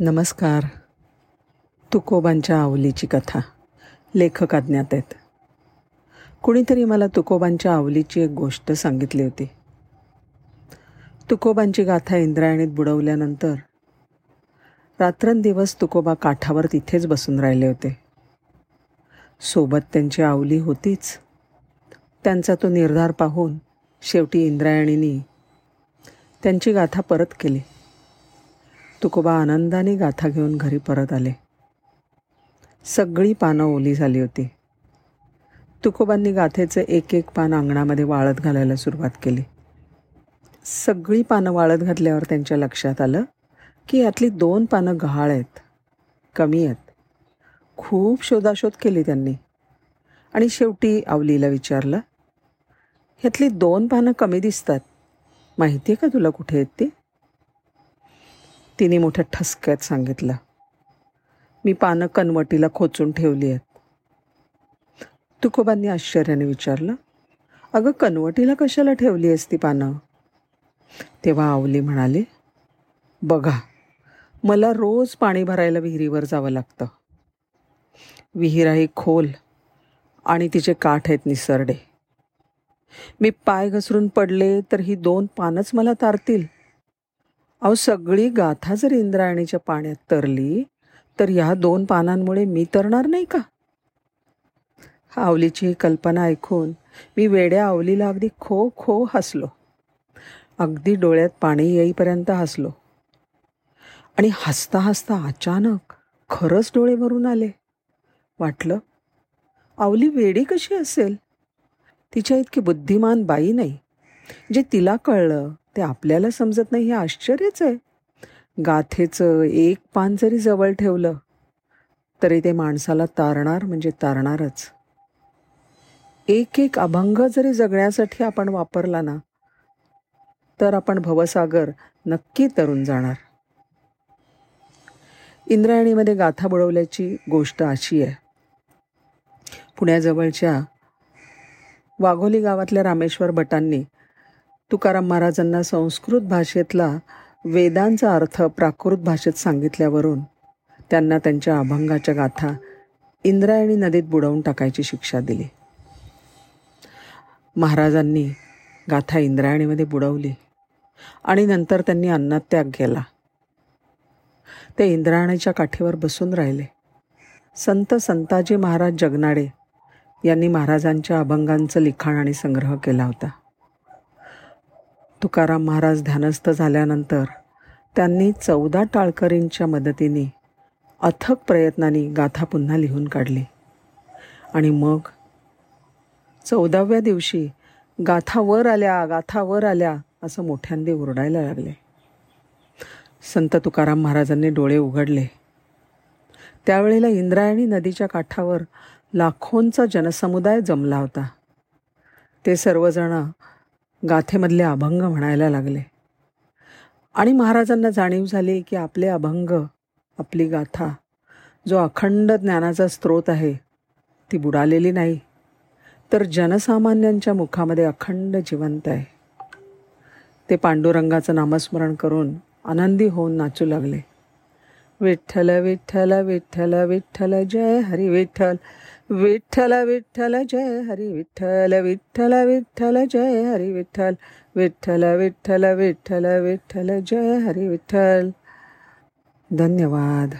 नमस्कार. तुकोबांच्या आवलीची कथा. लेखक अज्ञात आहेत. कुणीतरी मला तुकोबांच्या आवलीची एक गोष्ट सांगितली होती. तुकोबांची गाथा इंद्रायणीत बुडवल्यानंतर रात्रंदिवस तुकोबा काठावर तिथेच बसून राहिले होते. सोबत त्यांची आवली होतीच. त्यांचा तो निर्धार पाहून शेवटी इंद्रायणीनी त्यांची गाथा परत केली. तुकोबा आनंदाने गाथा घेऊन घरी परत आले. सगळी पानं ओली झाली होती. तुकोबांनी गाथेचं एक एक पान अंगणामध्ये वाळत घालायला सुरुवात केली. सगळी पानं वाळत घातल्यावर त्यांच्या लक्षात आलं की यातली दोन पानं गहाळ आहेत कमी आहेत. खूप शोधाशोध केली त्यांनी. आणि शेवटी आवलीला विचारलं ह्यातली दोन पानं कमी दिसतात. माहिती आहे का तुला कुठे आहेत ती? तिने मोठ्या ठसक्यात सांगितलं मी पानं कनवटीला खोचून ठेवली आहेत. तुकोबांनी आश्चर्याने विचारलं अगं कनवटीला कशाला ठेवली आहेस ती पानं? तेव्हा आवली म्हणाली बघा मला रोज पाणी भरायला विहिरीवर जावं लागतं. विहीर आहे खोल आणि तिचे काठ आहेत निसरडे. मी पाय घसरून पडले तर ही दोन पानच मला तारतील. अहो सगळी गाथा जर इंद्रायणीच्या पाण्यात तरली तर ह्या दोन पानांमुळे मी तरणार नाही का? आवलीची ही कल्पना ऐकून मी वेड्या आवलीला अगदी खो खो हसलो. अगदी डोळ्यात पाणी येईपर्यंत हसलो. आणि हसता हसता अचानक खरंच डोळे भरून आले. वाटलं आवली वेडी कशी असेल? तिच्या इतकी बुद्धिमान बाई नाही. जे तिला कळलं ते आपल्याला समजत नाही हे आश्चर्यच आहे. गाथेचं एक पान जरी जवळ ठेवलं तरी ते माणसाला तारणार म्हणजे तारणारच. एक एक अभंग जरी जगण्यासाठी आपण वापरला ना तर आपण भवसागर नक्की तरून जाणार. इंद्रायणीमध्ये गाथा बुडवल्याची गोष्ट अशी आहे. पुण्याजवळच्या वाघोली गावातल्या रामेश्वर भटांनी तुकाराम महाराजांना संस्कृत भाषेतला वेदांचा अर्थ प्राकृत भाषेत सांगितल्यावरून त्यांना त्यांच्या अभंगाच्या गाथा इंद्रायणी नदीत बुडवून टाकायची शिक्षा दिली. महाराजांनी गाथा इंद्रायणीमध्ये बुडवली आणि नंतर त्यांनी अन्नत्याग केला. ते इंद्रायणीच्या काठीवर बसून राहिले. संत संताजी महाराज जगनाडे यांनी महाराजांच्या अभंगांचं लिखाण आणि संग्रह केला होता. तुकाराम महाराज ध्यानस्थ झाल्यानंतर त्यांनी चौदा टाळकरींच्या मदतीने अथक प्रयत्नांनी गाथा पुन्हा लिहून काढली. आणि मग चौदाव्या दिवशी गाथा वर आल्या गाथा वर आल्या असं मोठ्यांदी ओरडायला लागले. संत तुकाराम महाराजांनी डोळे उघडले. त्यावेळेला इंद्रायणी नदीच्या काठावर लाखोंचा जनसमुदाय जमला होता. ते सर्वजण गाथेमधले अभंग म्हणायला लागले. आणि महाराजांना जाणीव झाली की आपले अभंग आपली गाथा जो अखंड ज्ञानाचा स्रोत आहे ती बुडालेली नाही. तर जनसामान्यांच्या मुखामध्ये अखंड जिवंत आहे. ते पांडुरंगाचं नामस्मरण करून आनंदी होऊन नाचू लागले. विठ्ठल विठ्ठल विठ्ठल विठ्ठल जय हरी विठ्ठल. विठ्ठल विठ्ठल जय हरी विठ्ठल विठ्ठल विठ्ठल जय हरी विठ्ठल विठ्ठल विठ्ठल विठ्ठल विठ्ठल जय हरी विठ्ठल। धन्यवाद।